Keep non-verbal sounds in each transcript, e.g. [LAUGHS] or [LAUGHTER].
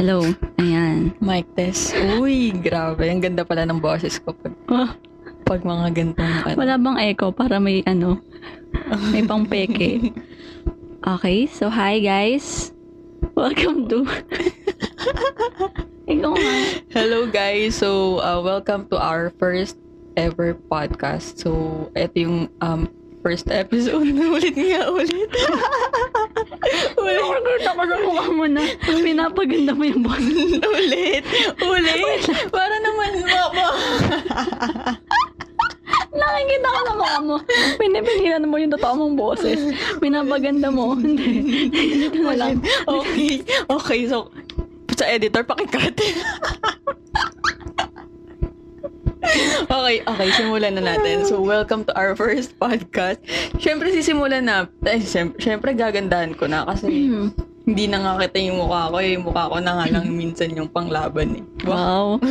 Hello. Ayan. Mic test. Uy, grabe. Ang ganda pala ng boses ko pag, Ah, pag mga gantong ano. wala bang echo para may ano, may pang peke. Okay, so hi guys. Welcome to... [LAUGHS] Ikaw nga. Hello guys. So, uh, welcome to our first ever podcast. So, ito yung um, first episode. [LAUGHS] ulit nga, ulit. [LAUGHS] ulit. Ko sa mukha mo na pinapaganda mo yung boses. [LAUGHS] ulit. Ulit. Para naman mama. Nakikita ko sa mukha mo. Pinipigilan mo yung totoo mong boses. Pinapaganda mo. Hindi. Dito na lang. Okay. Okay. So, sa editor, pakikat. Okay, okay, simulan na natin. So, welcome to our first podcast. Siyempre, sisimulan na, eh, siyempre, gagandahan ko na kasi Hmm. hindi na nga kita yung mukha ko. eh. Yung mukha ko na nga lang [LAUGHS] minsan yung panglaban eh. Wow. [LAUGHS]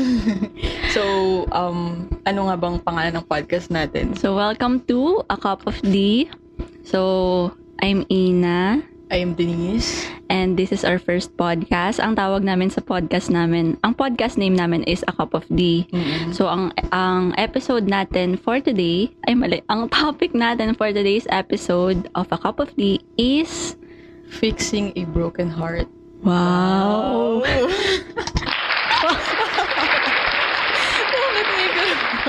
So, um, ano nga bang pangalan ng podcast natin? So, welcome to A Cup of D. So, I'm Ina. I am Denise. And this is our first podcast. Ang tawag namin sa podcast namin, ang podcast name namin is A Cup of D. Mm-mm. So, ang ang episode natin for today, ay mali, ang [LAUGHS] topic natin for today's episode of A Cup of D is, Fixing a broken heart. wow, [LAUGHS] [LAUGHS]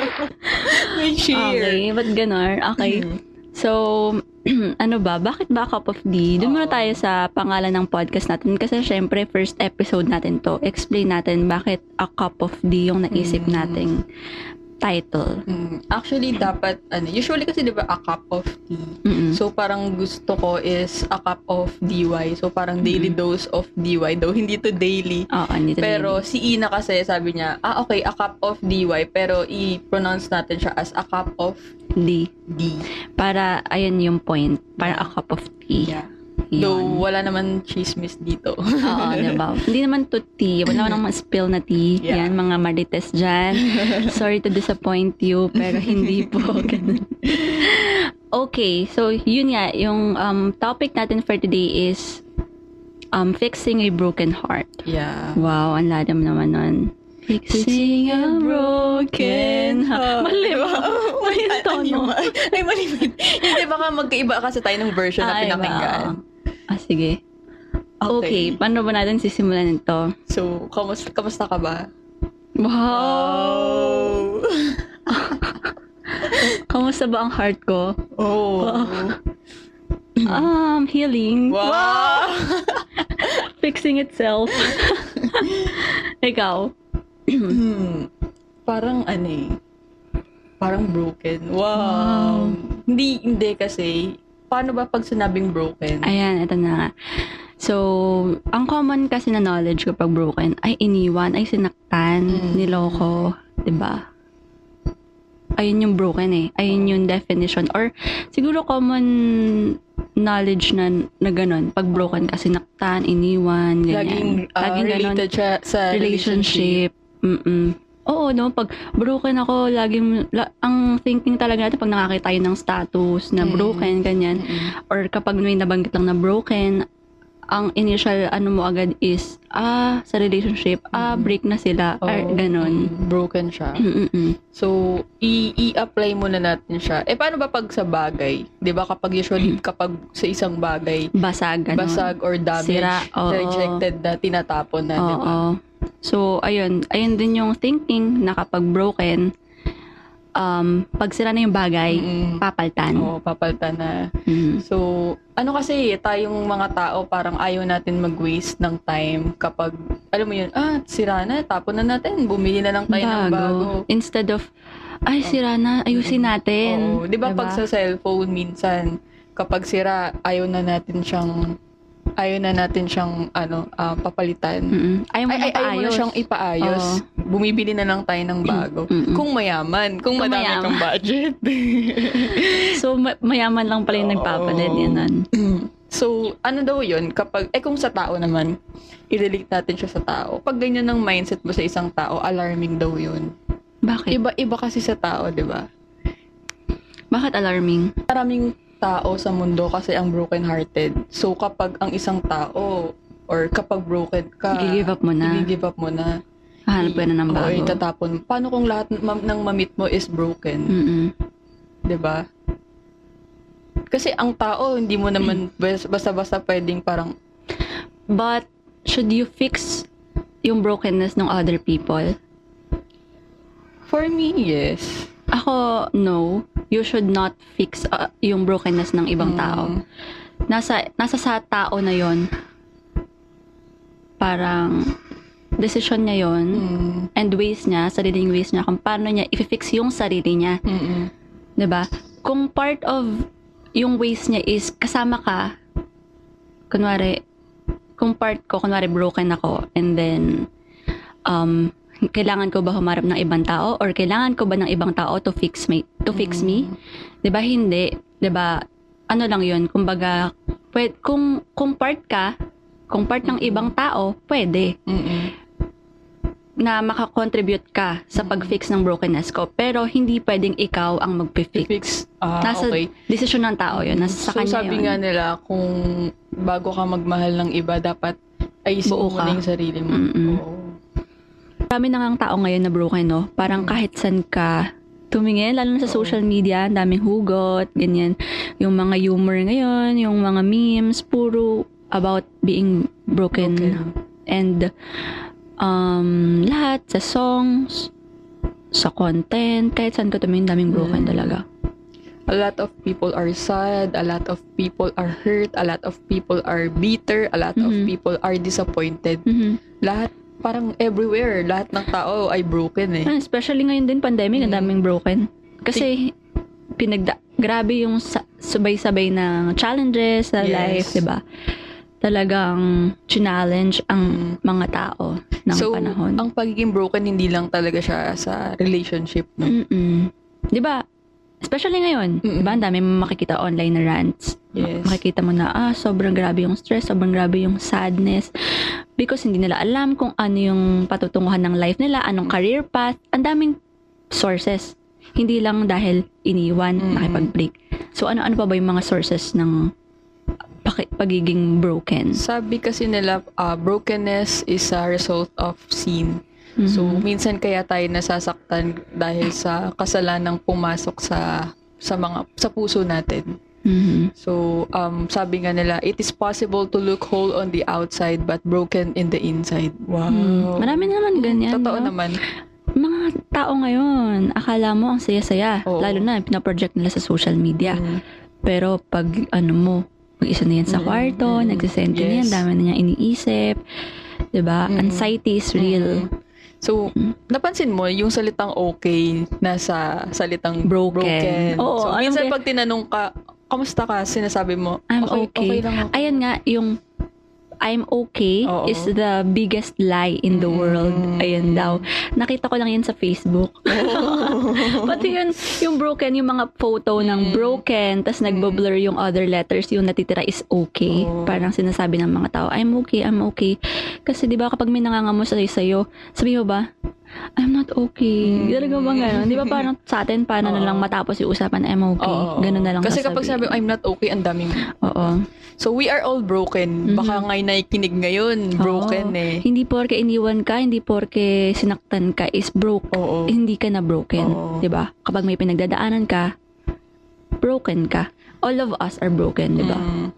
Bakit may cheer. Okay, ba't ganon? Okay. Mm. So, [CLEARS THROAT] ano ba? Bakit ba Cup of D? Doon muna tayo sa pangalan ng podcast natin kasi syempre first episode natin to. Explain natin bakit A Cup of D yung naisip Mm. nating title. Mm, Actually, dapat, ano, usually kasi di ba a cup of tea. Mm-mm. So, parang gusto ko is a cup of DY. So, parang daily dose of DY. Though, hindi to daily. Oo, hindi to Pero si Ina kasi, sabi niya, ah, okay, a cup of DY. Pero i-pronounce natin siya as a cup of D. D. Para, ayun yung point. Para A Cup of Tea. Yeah. Yun. Though, wala naman chismis dito. Oo, [LAUGHS] diba? Hindi naman to tea. Wala naman spill na tea. Yeah. Yan, mga marites dyan. [LAUGHS] Sorry to disappoint you, pero hindi po. [LAUGHS] Ganun. okay, so yun nga, yung um, topic natin for today is um, fixing a broken heart. yeah. Wow, ang ladam naman nun. Fixing a broken heart. Mali ba? Mali yung tono. Ay, mali. Hindi, baka magkaiba kasi tayo ng version na pinakinggan. wow. Ah, sige. Okay. paano ba natin sisimulan ito? So, kamusta, kamusta ka ba? Wow! [LAUGHS] Kamusta ba ang heart ko? Oh. Um, healing. Wow! [LAUGHS] Fixing itself. [LAUGHS] Ikaw? Hmm. Parang ano eh. Parang broken. Wow. Wow. Hindi, hindi kasi, paano ba pag sinabing broken? Ayan, ito na nga. So, ang common kasi na knowledge kapag broken ay iniwan, ay sinaktan, Mm. niloko, 'di ba? Ayun yung broken eh. Ayun yung definition. Or, siguro common knowledge na, na ganun. Pag broken kasi sinaktan, iniwan, ganyan. Laging, uh, Laging ganun. related siya sa relationship. relationship. Mm-mm. Oo, no? Pag broken ako, laging, la- ang thinking talaga natin pag nakakita tayo ng status na Mm. broken, ganyan. Mm-mm. Or kapag may nabanggit lang na broken, ang initial ano mo agad is, ah, sa relationship, ah, Mm. break na sila, or Oo. ganon. Mm, broken siya. Mm-mm. So, i- i-apply muna natin siya. Eh, paano ba pag sa bagay? ba kapag usually, kapag sa isang bagay, Basag, ganon. basag or damage, Sira, oo. rejected na, tinatapon na, di ba? Oo. So, ayun. Ayun din yung thinking na kapag broken, um, pag sira na yung bagay, Mm-mm. papaltan. Oo, papalta na. Mm. So, ano kasi, tayong mga tao, parang ayaw natin mag-waste ng time kapag, alam mo yun, ah, sira na, tapon na natin, bumili na lang tayo ng bago. Instead of, ay, sira na, ayusin natin. Oo, di ba pag sa cellphone, minsan, kapag sira, ayaw na natin siyang, ayaw na natin siyang, ano, ah, papalitan. Mm-mm. Ayaw mo Ay, ayaw mo na siyang ipaayos. Bumibili na lang tayo ng bago. Mm-mm. Kung mayaman, kung, Kung madami mayaman. kang budget. [LAUGHS] So, ma- mayaman lang pala yung Oo. nagpapalit. Yan nun. [CLEARS THROAT] So, ano daw yun? Kapag, eh kung sa tao naman, i-relate natin siya sa tao. Pag ganyan ang mindset mo sa isang tao, alarming daw yun. Bakit? Iba-iba kasi sa tao, di ba? Bakit alarming? Maraming tao sa mundo kasi ang broken-hearted. So, kapag ang isang tao, or kapag broken ka, I-give up mo na. i-give up mo na. Hanap ka na ng Oo, bago. itatapon. Paano kung lahat ma- ng mamit mo is broken? Mm-mm. 'Di ba? Kasi ang tao, hindi mo naman [CLEARS THROAT] bas- basta-basta pwedeng parang, But, should you fix yung brokenness ng other people? for me, yes. Ako, no. You should not fix uh, yung brokenness ng ibang tao. Mm. Nasa, nasa sa tao na yon parang decision niya yon Mm. and ways niya, sariling ways niya, kung paano niya i-fix yung sarili niya. Mm-mm. 'di ba? Kung part of yung ways niya is kasama ka, kunwari, kung part ko, kunwari broken ako, and then, um, kailangan ko ba humarap ng ibang tao or kailangan ko ba ng ibang tao to fix me to fix me 'di ba hindi 'di ba ano lang 'yun kumbaga pwed, kung kung part ka kung part ng ibang tao pwede Mm-mm. na makakontribute ka sa pag-fix ng brokenness ko pero hindi pwedeng ikaw ang magpi-fix Fix. Ah, Nasa okay. desisyon ng tao yun. Nasa sa so, kanya sabi yun. nga nila, kung bago ka magmahal ng iba, dapat ayusin Buo mo ka. na yung sarili mo. Mm-mm. Oo. Marami na ngang tao ngayon na broken, no? Parang kahit san ka tumingin, lalo na sa social media, ang daming hugot, ganyan. Yung mga humor ngayon, yung mga memes, puro about being broken. Broken. And um, lahat sa songs, sa content, kahit saan ka tumingin, daming broken Mm. talaga. A lot of people are sad, a lot of people are hurt, a lot of people are bitter, a lot of Mhm. people are disappointed. Mhm. Lahat, parang everywhere, lahat ng tao ay broken eh. Ah, Especially ngayon din, pandemic, ang daming broken. Kasi, pinagda grabe yung sa- sabay-sabay ng challenges sa Yes. life, di ba? Talagang challenge ang mga tao ng so, panahon. ang pagiging broken, hindi lang talaga siya sa relationship. No? Mm-mm. Di ba? Especially ngayon, Mm-mm. di ba? Ang dami mo makikita online na rants. Yes. Makikita mo na, ah, sobrang grabe yung stress, sobrang grabe yung sadness. Because hindi nila alam kung ano yung patutunguhan ng life nila, anong career path. Ang daming sources. Hindi lang dahil iniwan, Mm. nakipag-break. So, ano-ano pa ba yung mga sources ng pagiging broken? Sabi kasi nila, ah, brokenness is a result of sin. So, Mhm. minsan kaya tayo nasasaktan dahil sa kasalanang pumasok sa sa mga sa puso natin. Mhm. So, um, sabi nga nila, it is possible to look whole on the outside but broken in the inside. Wow. Mm. Marami naman ganyan. Totoo no? naman. Mga tao ngayon, akala mo ang saya-saya. Oo. Lalo na, pinaproject nila sa social media. Mm. Pero pag ano mo, mag-isa na yan sa Mm, kwarto, mm, nagsisend ka na yan, yes. dami na niyang iniisip. 'Di ba? Mm. Anxiety is real. Mm. So, Mm. napansin mo, yung salitang okay nasa salitang Broken. broken. Oo, so, minsan pag tinanong ka, kamusta ka? Sinasabi mo, I'm okay, okay. okay lang ako. Ayan nga, yung I'm okay Oo. is the biggest lie in the world. Mm. Ayan daw. Nakita ko lang yan sa Facebook. [LAUGHS] [LAUGHS] Pati yun, yung broken, yung mga photo ng Mm. broken, tas nagbo-blur yung other letters, yung natitira is okay. Oo. Parang sinasabi ng mga tao, I'm okay, I'm okay. Kasi di ba kapag may nangangamo sa sa'yo, sabi mo ba, I'm not okay. Mm. Talaga ba gano'n? Di ba [LAUGHS] parang sa atin, paano na Oo. lang matapos yung usapan, I'm okay. Oo. Ganun na lang Kasi kapag sabi. I'm not okay, ang daming... Oo. So, we are all broken. Baka Mhm. ngay nakikinig ngayon, broken Oo. eh. Hindi porke iniwan ka, hindi porke sinaktan ka is broke. Oo. Hindi ka na broken. 'di ba? Kapag may pinagdadaanan ka, broken ka. All of us are broken, 'di ba? Mm.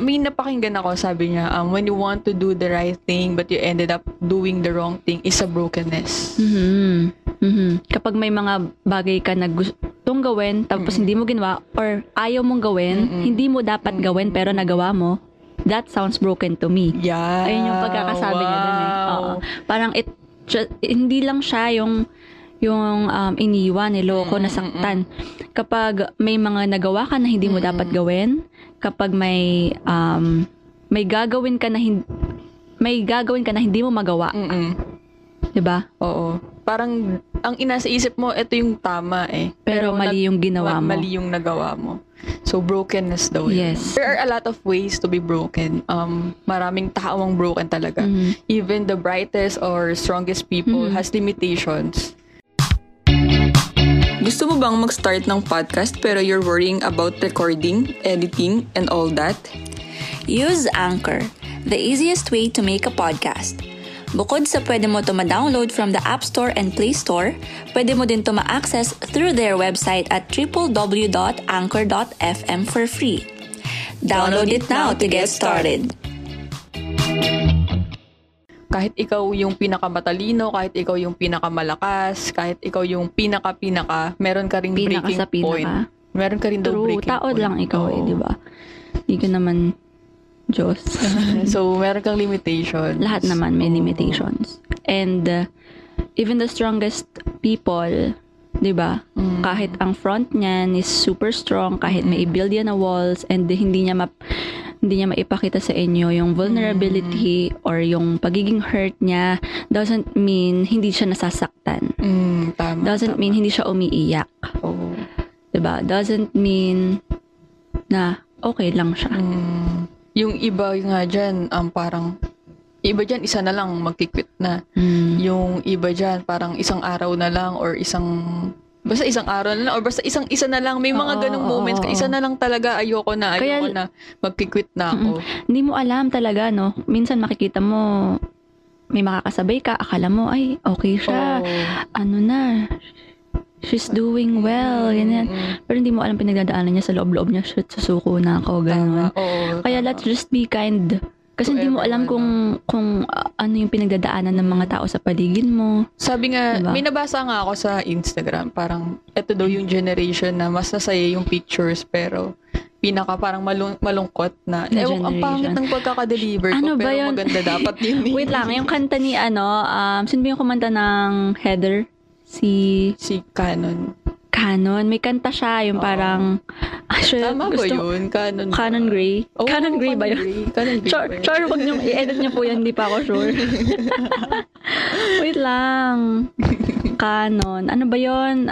May napakinggan ako, sabi niya, um, when you want to do the right thing but you ended up doing the wrong thing is a brokenness. Mhm. Mhm. Kapag may mga bagay ka na gustong gawin tapos Mm-mm. hindi mo ginawa or ayaw mong gawin, Mm-mm. hindi mo dapat gawin pero nagawa mo, that sounds broken to me. Yeah. Ayun yung pagkakasabi niya dun eh. Wow. Oo. Parang it, ju- hindi lang siya yung yung um, iniwan, niloko, Mm, nasaktan. Kapag may mga nagawa ka na hindi mo Mm. dapat gawin, kapag may um, may gagawin ka na hindi may gagawin ka na hindi mo magawa, Mm-mm. 'di ba? Oo. Parang, ang inasa isip mo, ito yung tama eh. Pero, mali yung ginawa mo. Mali yung nagawa mo. So, brokenness daw yun. Yes. There are a lot of ways to be broken. Um, maraming tao ang broken talaga. Mhm. Even the brightest or strongest people Mhm. has limitations. Gusto mo bang mag-start ng podcast pero you're worrying about recording, editing, and all that? Use Anchor. the easiest way to make a podcast. Bukod sa pwede mo to ma-download from the App Store and Play Store, pwede mo din to ma-access through their website at www.anchor.fm for free. Download it now to get started. Kahit ikaw yung pinakamatalino, kahit ikaw yung pinakamalakas, kahit ikaw yung pinaka-pinaka, meron ka ring Pinaka breaking sa pinaka. point. Meron ka rin daw True, breaking taod point. lang ikaw eh, Oo. di ba? Hindi ka naman Diyos. [LAUGHS] so, meron kang limitation. Lahat naman may limitations. And uh, even the strongest people, 'di ba? Mm. Kahit ang front niyan is super strong, kahit may i-build yan na walls and hindi niya map hindi niya maipakita sa inyo yung vulnerability or yung pagiging hurt niya doesn't mean hindi siya nasasaktan. Mm, tama. Doesn't tama. mean hindi siya umiiyak. Oo. 'Di ba? Doesn't mean na okay lang siya. Mm, yung iba nga dyan, um, parang, iba dyan, isa na lang, magkikwit na. Mm. Yung iba dyan, parang isang araw na lang or isang, basta isang araw na lang or basta isang isa na lang. May mga Oo, ganong oo, moments. oo. Isa na lang talaga, ayoko na, ayoko Kaya- na, magkikwit na ako. Hindi mo alam talaga, no? Minsan makikita mo, may makakasabay ka, akala mo, ay, okay siya. Oo. Ano na, she's doing well, ganyan. Mm, Pero hindi mo alam pinagdadaanan niya sa loob-loob niya, shit, susuko na ako, gano'n. Oo, Kaya let's just be kind. Kasi hindi mo alam kung everyone, kung uh, ano yung pinagdadaanan ng mga tao sa paligid mo. Sabi nga, Diba? may nabasa nga ako sa Instagram, parang ito daw yung generation na mas nasaya yung pictures pero pinaka parang malung- malungkot na, Na ewan, ang pangit ng pagkakadeliver ko, Ano ba pero yun? maganda dapat [LAUGHS] yun. eh. Wait lang, yung kanta ni ano, um, sino ba yung kumanta ng Heather? Si Si Canon. Canon. May kanta siya, yung parang, actually, Tama ba gusto, yun? Canon. ba? Canon Gray? Oo, Canon Gray ba yun? Gray. Canon Gray Char, ba yun? char, wag niyo, i-edit niyo po yan, hindi pa ako sure. [LAUGHS] Wait lang. Canon. Ano ba yon?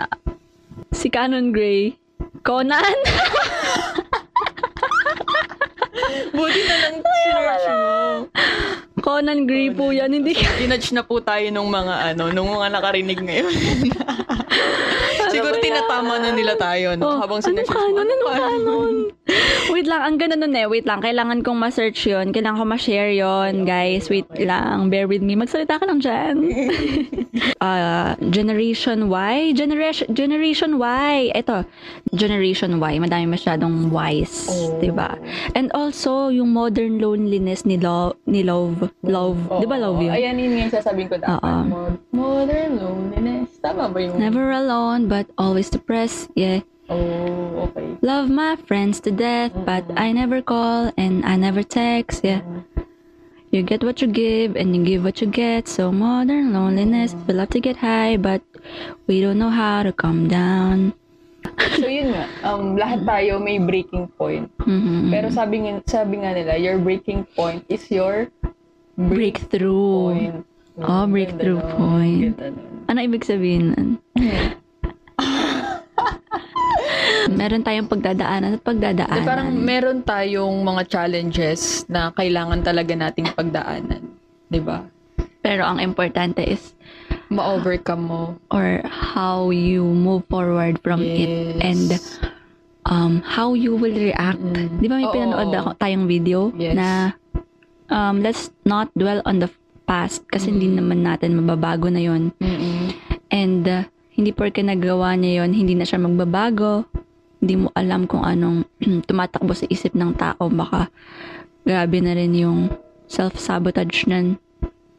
Si Canon Gray. Conan? [LAUGHS] Buti na lang sinerch mo. Conan Gray po yan. Hindi Ginudge na po tayo nung mga ano, nung mga nakarinig ngayon. [LAUGHS] Siguro tinatama na nila tayo, no? Oh, Habang ano sinerch mo. canon? Ano canon? [LAUGHS] Wait lang, ang ganda nun eh. Wait lang, kailangan kong ma-search yun. Kailangan ko ma-share yun, guys. Wait lang, bear with me. Magsalita ka lang dyan. uh, [LAUGHS] Generation Y? Generation, Generation Y. Ito, Generation Y. Madami masyadong Ys. Oh. 'di ba? And also, yung modern loneliness ni, lo- ni Love. Love. Di ba Love yun? Ayan, yun yung sasabihin ko dapat. Mod- Modern loneliness. Tama ba yung... Never alone, but always depressed. Yeah. Oh, okay. Love my friends to death, mm-hmm. but I never call and I never text. Yeah. Mm-hmm. You get what you give and you give what you get. So modern loneliness. Mm-hmm. We love to get high, but we don't know how to calm down. So yun nga, um, lahat tayo may breaking point. Mhm. Pero sabi nga, sabi nga nila, your breaking point is your breakthrough. point. Oh, breakthrough point. Ano ibig sabihin nun? Hmm. Meron tayong pagdadaanan at So, pagdadaanan. parang meron tayong mga challenges na kailangan talaga nating pagdaanan. 'Di ba? Pero ang importante is Ma-overcome mo. or how you move forward from it Yes. and um, how you will react. Mm. Di ba may Oo. pinanood ako, tayong video Yes. na um, let's not dwell on the past kasi hindi naman natin mababago na yon Mm-mm. And uh, hindi porke nagawa niya yon hindi na siya magbabago. Hindi mo alam kung anong [CLEARS THROAT] tumatakbo sa isip ng tao. Baka grabe na rin yung self-sabotage niyan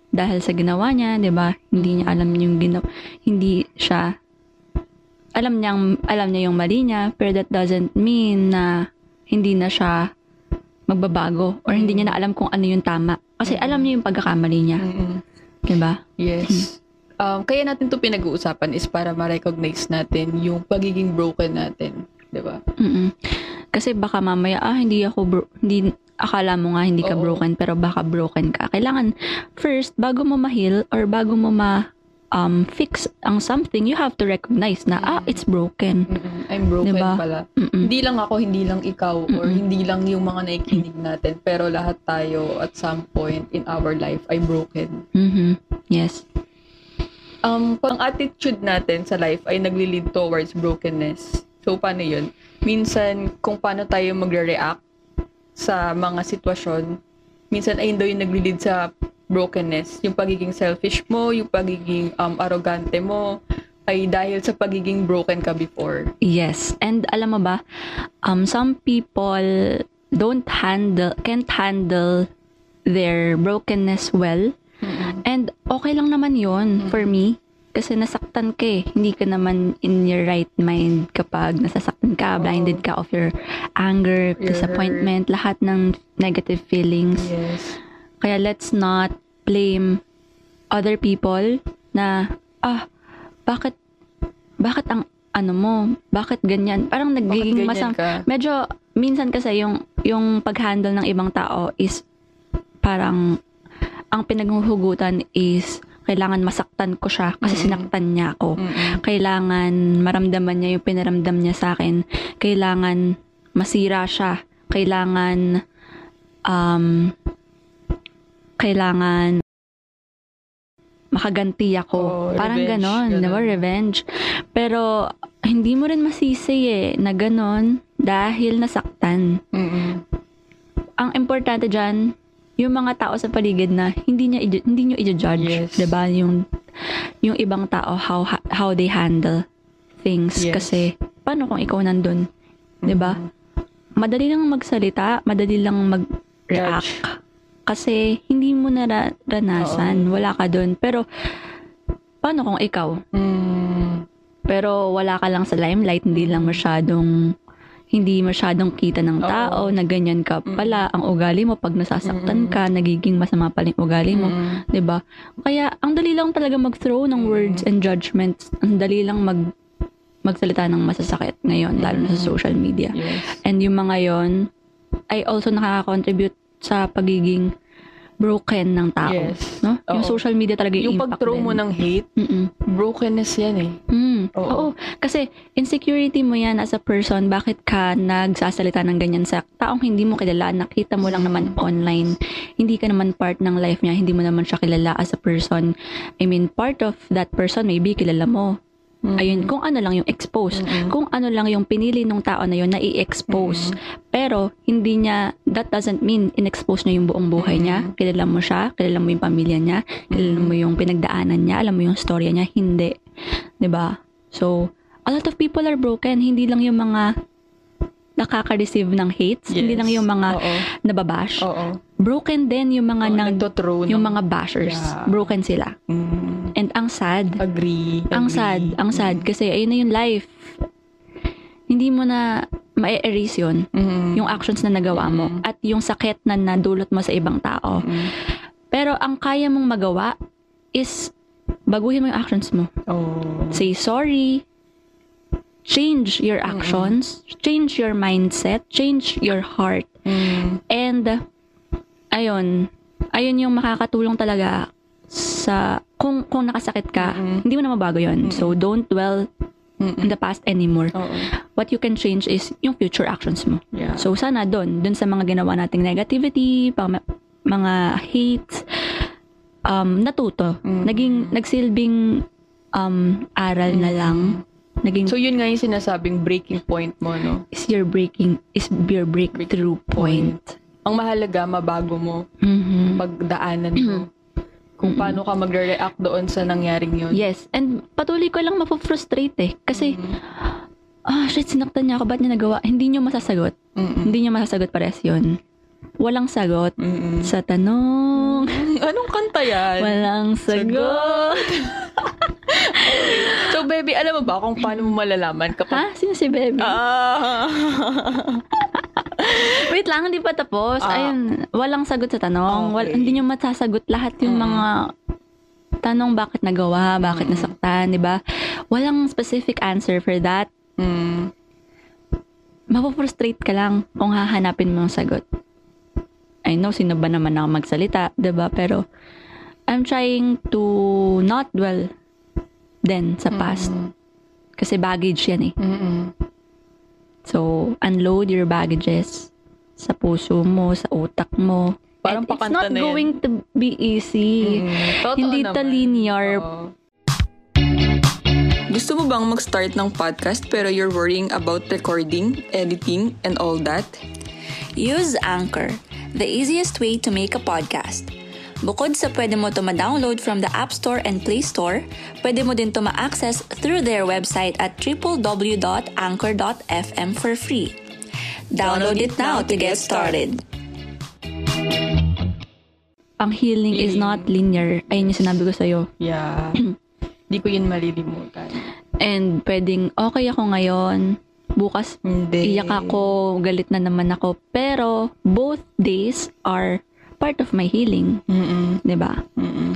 dahil sa ginawa niya, 'di ba? Hindi niya alam yung ginawa, hindi siya alam niyang alam niya yung mali niya, pero that doesn't mean na hindi na siya magbabago or hindi niya na alam kung ano yung tama. Kasi alam niya yung pagkakamali niya. 'di ba? Yes. Um, kaya natin to pinag-uusapan is para ma-recognize natin yung pagiging broken natin. 'Di ba? Kasi baka mamaya, ah, hindi ako, bro- hindi, akala mo nga hindi ka Oo. broken, pero baka broken ka. Kailangan, first, bago mo ma-heal, or bago mo ma, um, fix ang something, you have to recognize na, ah, it's broken. Mm-mm. I'm broken Diba? pala. Mm-mm. Hindi lang ako, hindi lang ikaw, or Mm-mm. hindi lang yung mga nakikinig natin, pero lahat tayo at some point in our life ay broken. Mhm. Yes. Um, ang attitude natin sa life ay nagli-lead towards brokenness. So, paano yun? Minsan, kung paano tayo magre-react sa mga sitwasyon minsan ayun daw yung nagli-lead sa brokenness. Yung pagiging selfish mo, yung pagiging um, arrogante mo, ay dahil sa pagiging broken ka before. Yes. And alam mo ba, um, some people don't handle, can't handle their brokenness well. And okay lang naman yon for me. Kasi nasaktan ka eh. Hindi ka naman in your right mind kapag nasasaktan ka, Oo. blinded ka of your anger, Your disappointment, lahat ng negative feelings. Yes. Kaya let's not blame other people na, ah, bakit, bakit ang, ano mo, bakit ganyan? Parang nagiging masam, ka? medyo, minsan kasi yung, yung pag-handle ng ibang tao is, parang, ang pinaghuhugutan is, kailangan masaktan ko siya kasi Mm-mm. sinaktan niya ako. Mm-mm. Kailangan maramdaman niya yung pinaramdam niya sa akin. Kailangan masira siya. Kailangan um kailangan makaganti ako. Oo, Parang revenge, ganon, ganon. di ba? Revenge. Pero, hindi mo rin masisi eh, na ganon dahil nasaktan. Mm-mm. Ang importante dyan, yung mga tao sa paligid na hindi niya hindi niyo i-judge, Yes. 'di ba? Yung yung ibang tao how how they handle things Yes. kasi paano kung ikaw nandun, 'di ba? Madali lang magsalita, madali lang mag-react kasi hindi mo naranasan, wala ka doon. Pero paano kung ikaw? Mm. Pero wala ka lang sa limelight, hindi lang masyadong hindi masyadong kita ng tao Oo. na ganyan ka pala ang ugali mo pag nasasaktan Mm-mm. ka nagiging masama pala yung ugali mo Mm-mm. 'di ba kaya ang dali lang talaga mag-throw ng Mm. words and judgments ang dali lang mag magsalita ng masasakit ngayon lalo na sa Mm. social media Yes. and yung mga yon ay also nakaka-contribute sa pagiging broken ng tao Yes. no yung Oo. social media talaga yung, Yung impact pag-throw din. mo ng hate, Mm-mm. brokenness yan eh. Mm. Oo. Oo. Kasi insecurity mo yan as a person, bakit ka nagsasalita ng ganyan sa taong hindi mo kilala, nakita mo lang naman online, hindi ka naman part ng life niya, hindi mo naman siya kilala as a person. I mean, part of that person, maybe kilala mo. Mm. Ayun, kung ano lang yung expose. Mm-mm. Kung ano lang yung pinili ng tao na yun na i-expose. Pero, hindi niya, that doesn't mean in-expose niya yung buong buhay niya. Kilala mo siya, kilala mo yung pamilya niya, kilala mo yung pinagdaanan niya, alam mo yung storya niya. Hindi. 'Di ba So, a lot of people are broken. Hindi lang yung mga nakaka-receive ng hates. Hindi Yes. lang yung mga Oo. nababash. Oo. Broken din yung mga Oo, nag, yung ng- mga bashers. Yeah. Broken sila. Mm. And ang sad. Agree. Ang agree. sad, ang sad kasi ayun na yung life. Hindi mo na ma-erase yun, Mm. yung actions na nagawa mo Mm. at yung sakit na nadulot mo sa ibang tao. Mm. Pero ang kaya mong magawa is baguhin mo yung actions mo. Oh. Say sorry. Change your actions, change your mindset, change your heart. Mm. And ayun, ayun yung makakatulong talaga sa kung kung nakasakit ka, Mm-mm. hindi mo na mabago 'yon. So don't dwell Mm-mm. in the past anymore. Oo. What you can change is yung future actions mo. Yeah. So sana doon, doon sa mga ginawa nating negativity, pang, mga hate, um, natuto. Mm. Naging, nagsilbing um, aral na lang. Naging, So, yun nga yung sinasabing breaking point mo, no? is your breaking, is your breakthrough point. Ang mahalaga, mabago mo, Mhm. pagdaanan mo, [CLEARS THROAT] kung paano ka magre-react doon sa nangyaring yun. Yes, and patuloy ko lang mapofrustrate eh. Kasi, Mm. ah, shit, sinaktan niya ako, ba't niya nagawa? Hindi niyo masasagot. Mm-mm. Hindi niyo masasagot pares yun. Walang sagot Mm-mm. sa tanong. Anong kanta yan? Walang sagot. [LAUGHS] So, baby, alam mo ba kung paano mo malalaman kapag... Ha? Sino si Bebe? Ah. [LAUGHS] [LAUGHS] Wait lang, hindi pa tapos. Ah. Ayun, walang sagot sa tanong. Okay. Wal, hindi nyo masasagot lahat yung Mm. mga tanong bakit nagawa, bakit Mm. nasaktan, di ba? Walang specific answer for that. Mm. Mapofrustrate ka lang kung hahanapin mo ang sagot. I know, sino ba naman ako magsalita, di ba? Pero, I'm trying to not dwell then sa past. Mm. Kasi baggage yan eh. Mm-mm. So, unload your baggages sa puso mo, sa utak mo. Parang And it's not going to be easy. Mm. Hindi naman. to linear. Oo. Gusto mo bang mag-start ng podcast pero you're worrying about recording, editing, and all that? Use Anchor. the easiest way to make a podcast. Bukod sa pwede mo ito ma-download from the App Store and Play Store, pwede mo din ito ma-access through their website at www.anchor.fm for free. Download it now to get started. Ang healing is not linear. Ayun yung sinabi ko sa'yo. [CLEARS THROAT] Yeah. Di ko yun malilimutan. And pwedeng, okay ako ngayon, bukas Hindi. iyak ako, galit na naman ako. Pero, both days are part of my healing. Mm-mm. 'di ba?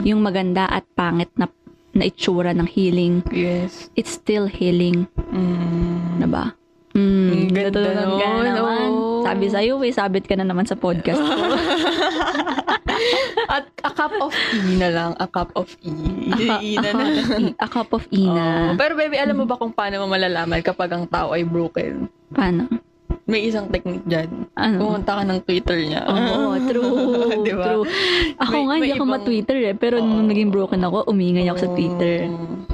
Yung maganda at pangit na, na itsura ng healing, Yes. it's still healing. Mm. 'di ba? Mm, ganda natutunan ka na nun, naman. oo. Sabi sa'yo, eh, sabit ka na naman sa podcast ko. [LAUGHS] At a cup of E na lang. A cup of E. a, E a, na cup na. of e- a cup of ina. Oo. Pero baby, alam mo ba kung paano mo malalaman kapag ang tao ay broken? Paano? May isang technique dyan. Ano? Pumunta ka ng Twitter niya. Oo, [LAUGHS] true. Di ba? true. Ako May- nga, hindi ako ibang- ma-Twitter eh. Pero nung Oo. naging broken ako, umingay ako sa Twitter. Oo.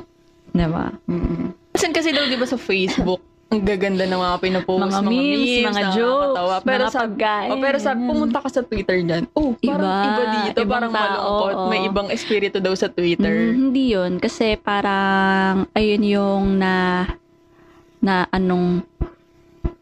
Diba? Mm. Kasi kasi daw, di ba sa Facebook, ang gaganda ng mga pinopost, Mga memes, mga jokes, nakakatawa. pero mga sa, pagkain. oh, pero sa pumunta ka sa Twitter dyan, oh, parang Iba, iba, dito, ibang parang tao, malungkot. oo. May ibang espiritu daw sa Mm, Twitter. hindi yun. Kasi parang, ayun yung na, na anong,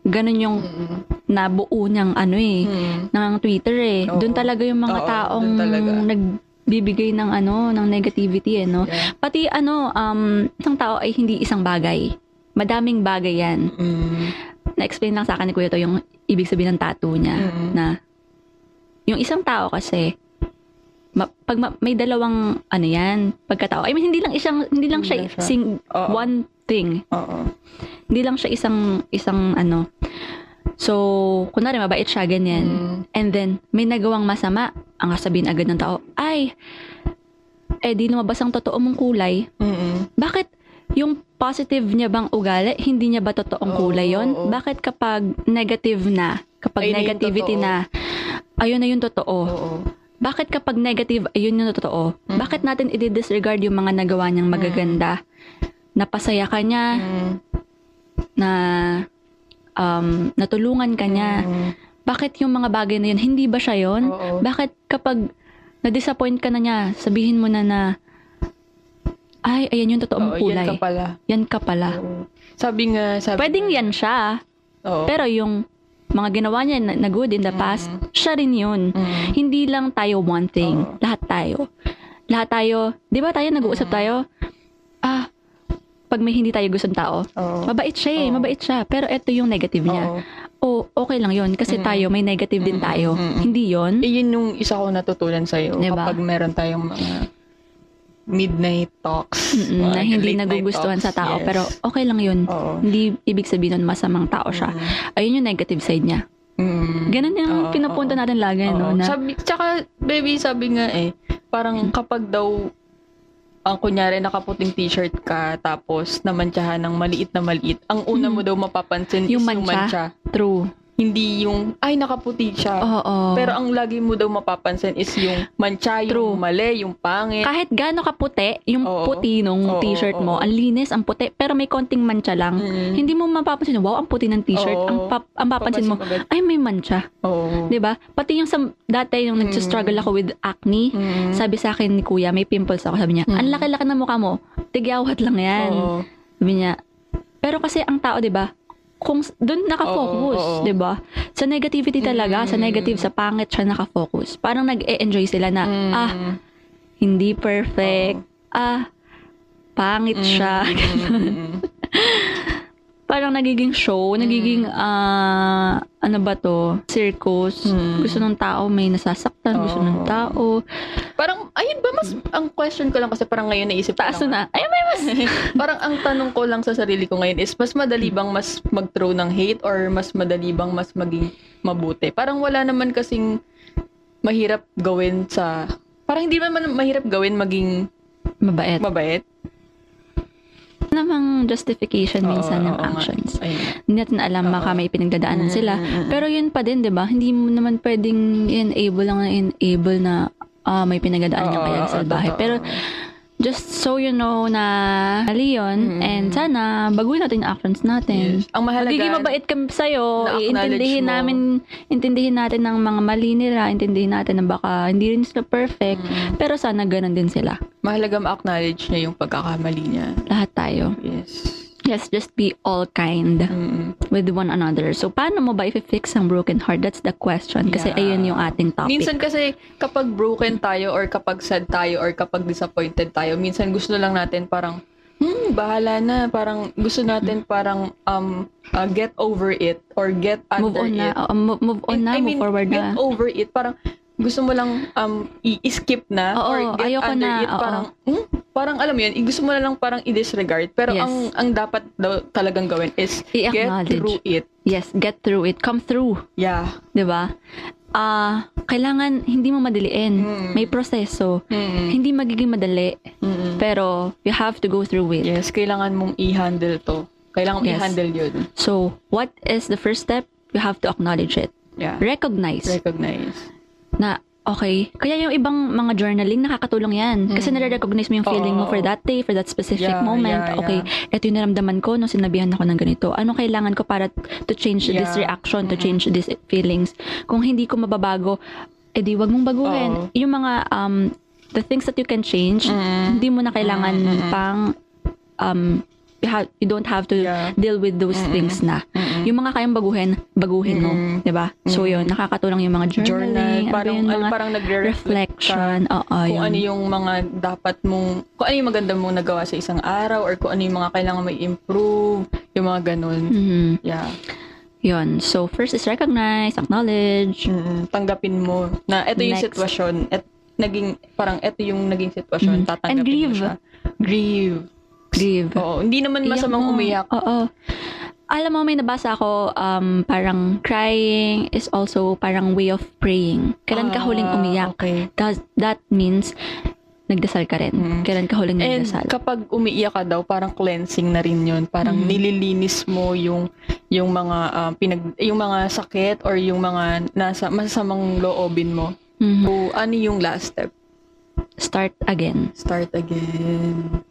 ganun yung Mm-mm. nabuo niyang ano eh, Mm. ng Twitter eh. Oo. Doon talaga yung mga Oo, taong dun talaga. nagbibigay ng ano, ng negativity eh, no? Yeah. Pati ano, um, isang tao ay hindi isang bagay. Madaming bagay yan. Mm. Na-explain lang sa akin ni Kuya to yung ibig sabihin ng tattoo niya. Mm. Na, yung isang tao kasi, ma- pag ma- may dalawang, ano yan, pagkatao. I mean, hindi lang isang, hindi lang Hindi siya, siya. sing, Oo. one thing. Oo. Hindi lang siya isang, isang ano. So, kunwari, mabait siya, ganyan. Mm. And then, may nagawang masama, ang sabihin agad ng tao, ay, eh di lumabas ang totoo mong kulay. Mm-mm. Bakit yung positive niya bang ugali, hindi niya ba totoong Oo, kulay yon? Bakit kapag negative na, kapag Ayun negativity na, ayun na yung totoo? Oo. Bakit kapag negative, ayun yung totoo? Mm. Bakit natin i-disregard yung mga nagawa niyang magaganda? Napasaya ka niya, Mm. na um, natulungan ka niya. Mm. Bakit yung mga bagay na yun, hindi ba siya yun? Oo. Bakit kapag na-disappoint ka na niya, sabihin mo na na, ay, ayan yung totoong Oo, kulay. yan ka pala. Yan ka pala. Oo. Sabi nga, sabi Pwedeng nga- yan siya, Oo. pero yung mga ginawa niya na, na good in the past, Mm. siya rin yun. Mm. Hindi lang tayo one thing. Oo. Lahat tayo. Lahat tayo, di ba tayo nag-uusap Mm. tayo? Ah, pag may hindi tayo gustong tao, Oo. mabait siya eh, Oo. mabait siya. Pero eto yung negative niya. Oh, okay lang yun. Kasi Mm. tayo, may negative din Mm, tayo. mm, mm. Hindi yun. Eh, yun yung isa ko natutunan sa'yo. Diba? Kapag meron tayong mga midnight talks. Mm-mm, na hindi nagugustuhan sa talks. tao. Yes. Pero okay lang yun. Oo. Hindi ibig sabihin nun masamang tao siya. Mm. Ayun yung negative side niya. Mm. Ganun yung Oo, pinapunta oo. natin lagi, no? Na, Sabi, tsaka, baby, sabi nga eh, parang kapag daw, ang kunyari nakaputing t-shirt ka, tapos namantsahan ng maliit na maliit, ang una Mm. mo daw mapapansin Yung is mancha? yung mancha. true. Hindi yung, ay, nakaputi siya. Oo. Pero ang lagi mo daw mapapansin is yung mancha, yung True. mali, yung pangit. kahit gaano kaputi, yung Oo. puti nung Oo, t-shirt mo, oo. ang linis, ang puti, pero may konting mancha lang. Mm. Hindi mo mapapansin, wow, ang puti ng t-shirt. Oo. Ang, pap- ang papansin mo, Papansin agad. ay, may mancha. Oo. 'Di ba? Pati yung sa, dati yung nagsistruggle ako with acne, Mm. sabi sa akin ni kuya, may pimples ako. Sabi niya, Mm. ang laki-laki ng mukha mo. Tigyawat lang yan. Oo. Sabi niya, pero kasi ang tao, 'di ba? Kung doon nakafocus, oo. 'di ba? Sa negativity talaga, sa Mm. negative, sa pangit siya nakafocus. Parang nag-e-enjoy sila na, Mm. ah, hindi perfect. Ah, pangit siya. Mm. [LAUGHS] Parang nagiging show, nagiging, ah, ano ba to? Circus. Mm. Gusto ng tao, may nasasaktan. Gusto ng tao. Parang, mas, ang question ko lang kasi parang ngayon naisip ko Taas na. Ay, may mas. [LAUGHS] parang ang tanong ko lang sa sarili ko ngayon is, mas madali bang mas mag-throw ng hate or mas madali bang mas maging mabuti? Parang wala naman kasing mahirap gawin sa, parang hindi naman mahirap gawin maging Mabait. mabait. namang justification minsan Oo, ng oo actions. Hindi natin alam, baka may pinagdadaanan sila. Mm, mm, mm. Pero yun pa din, di ba? Hindi mo naman pwedeng enable lang na enable na ah, may pinagdadaanan niya kaya oo, sa bahay. totoo. Pero just so you know na mali yun, Mm. and sana baguhin natin yung actions natin. Yes. Ang mahalaga, Magiging mabait kami sa'yo, mo. namin, intindihin natin ng mga mali nila, intindihin natin na baka hindi rin sila perfect, Mm. pero sana ganun din sila. mahalaga ma-acknowledge niya yung pagkakamali niya. Lahat tayo. Yes. Yes, just be all kind Mm. with one another. So, paano mo ba i-fix ang broken heart? That's the question. Kasi Yeah. ayun yung ating topic. Minsan kasi kapag broken tayo or kapag sad tayo or kapag disappointed tayo, minsan gusto lang natin parang hmm, bahala na. Parang gusto natin parang um uh, get over it or get move under on it. na. Oo, move, move on na, I move mean, forward get na. over it. Parang gusto mo lang um i-skip na Oo, or get ayoko under na, it. oo. Parang hmm, parang alam mo yun, gusto mo na lang parang i-disregard. Pero Yes. ang ang dapat daw talagang gawin is get I-acknowledge. through it. Yes, get through it. Come through. Yeah. 'Di ba? Ah, kailangan hindi mo madaliin. Mm. May proseso. Mm. Hindi magiging madali, Mm. pero you have to go through it. Yes, kailangan mong i-handle to. Kailangan mong Yes. i-handle yun. So, what is the first step? You have to acknowledge it. Yeah. Recognize Recognize. Na okay, kaya yung ibang mga journaling nakakatulong yan. Kasi nare-recognize mo yung feeling mo Oo, for that day, for that specific Yeah, moment. yeah, okay, ito yung naramdaman ko nung sinabihan ako ng ganito. Ano kailangan ko para to change this Yeah. reaction, to change these feelings? Kung hindi ko mababago, edi wag mong baguhin. Oo. Yung mga um the things that you can change, Mm. hindi mo na kailangan pang um you, have, you don't have to Yeah. deal with those things na. Yung mga kayang baguhin, baguhin mo, 'di ba? So yun, nakakatulong yung mga journaling, Journal. ano Parang, yun, ano, mga parang nagre-reflect reflection. Oo, yun. kung ano yung mga dapat mong, kung ano yung maganda mong nagawa sa isang araw or kung ano yung mga kailangan may improve, yung mga ganun. Mhm. Yeah. Yun. So, first is recognize, acknowledge. Mm-mm. Tanggapin mo na ito yung Next. sitwasyon. Et, naging, parang ito yung naging sitwasyon. Mhm. Tatanggapin And grieve. mo siya. Grieve. Grieve. Oo. Hindi naman masamang umiyak. Oo. Alam mo, may nabasa ako, um, parang crying is also parang way of praying. Kailan ka huling Ah, umiyak? Okay. Does, that means, nagdasal ka rin. Mm. Kailan ka huling And nagdasal? kapag umiiyak ka daw, parang cleansing na rin 'yun. Parang Mhm. nililinis mo yung yung mga um, pinag yung mga sakit or yung mga nasa masasamang loobin mo. Mhm. So, ano yung last step? Start again. Start again.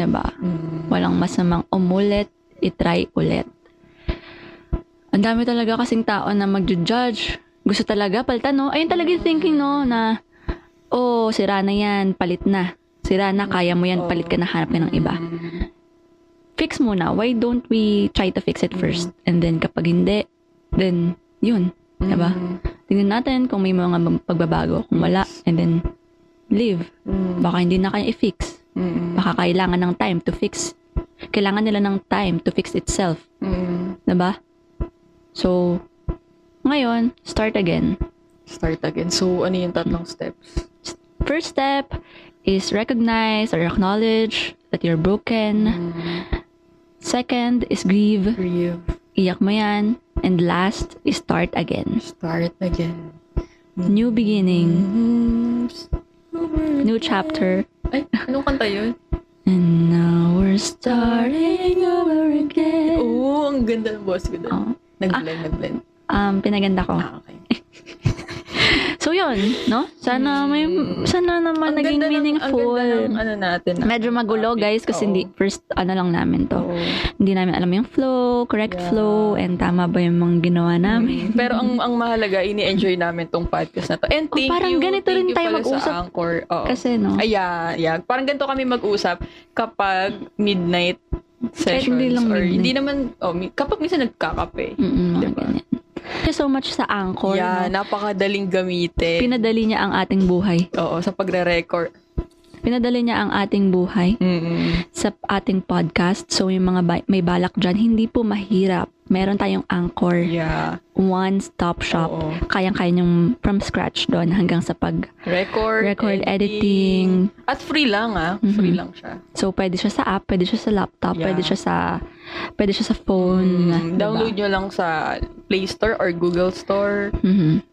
Diba? Mm. Walang masamang umulit, itry ulit. Ang dami talaga kasing tao na magjo-judge. Gusto talaga palitan, no? Ayun talaga yung thinking, no? Na, oh, sira na yan, palit na. Sira na, kaya mo yan, palit ka na, hanap ka ng iba. Mm. Fix muna. Why don't we try to fix it first? And then, kapag hindi, then, yun. Diba? Mm. Tingnan natin kung may mga pagbabago. Kung wala, and then, leave. Mm. Baka hindi na kaya i-fix. Mm. Baka kailangan ng time to fix. Kailangan nila ng time to fix itself. Mm. Diba? So, ngayon, start again. Start again. So, ano yung tatlong steps? First step is recognize or acknowledge that you're broken. Mm. Second is grieve. Grieve. Iyak mo yan. And last is start again. Start again. New beginning. Mm. New chapter. Ay, anong kanta yun? And now we're starting over again. Oo, ang ganda ng boss ko doon. Oh. Nag-blend, nag-blend. Um, pinaganda ko. Ah, okay. [LAUGHS] So, yun, no? Sana may, sana naman naging ganda ng- meaningful. Ang ganda ng ano natin. ah, Medyo magulo, topic. guys, kasi hindi, first, ano lang namin to. Oo. Hindi namin alam yung flow, correct Yeah. flow, and tama ba yung mga ginawa namin. [LAUGHS] Pero ang ang mahalaga, ini-enjoy namin tong podcast na to. And Oh, thank parang you. ganito rin tayo mag-usap. Sa Anchor. Oo. Kasi, no? Ay, yeah, yeah. Parang ganito kami mag-usap kapag midnight Kahit sessions. hindi lang or midnight. hindi naman, oh, kapag minsan nagkakape. Mm-mm, Diba? ganyan. You so much sa Anchor. yeah, no? napakadaling gamitin. Pinadali niya ang ating buhay. Oo, sa pagre-record. Pinadali niya ang ating buhay Mm-mm. sa ating podcast. So, yung mga ba- may balak dyan, hindi po mahirap. Meron tayong Anchor. Yeah. One-stop shop. Oo. Kayang-kaya niyong from scratch doon hanggang sa pag... Record, Record, editing. At free lang ah. Mhm. Free lang siya. So, pwede siya sa app, pwede siya sa laptop, Yeah. pwede siya sa... Pwede siya sa phone. Mm, download nyo lang sa Play Store or Google Store Mhm.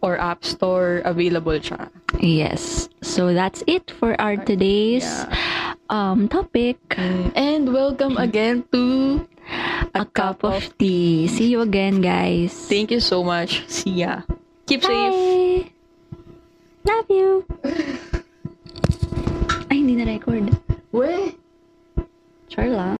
Or App Store. Available siya. Yes. So, that's it for our today's Yeah. um topic. And welcome again to A cup of tea. See you again, guys. Thank you so much. See ya. Keep safe. Love you. [LAUGHS] Ay, hindi na ni-record. We! Char lang.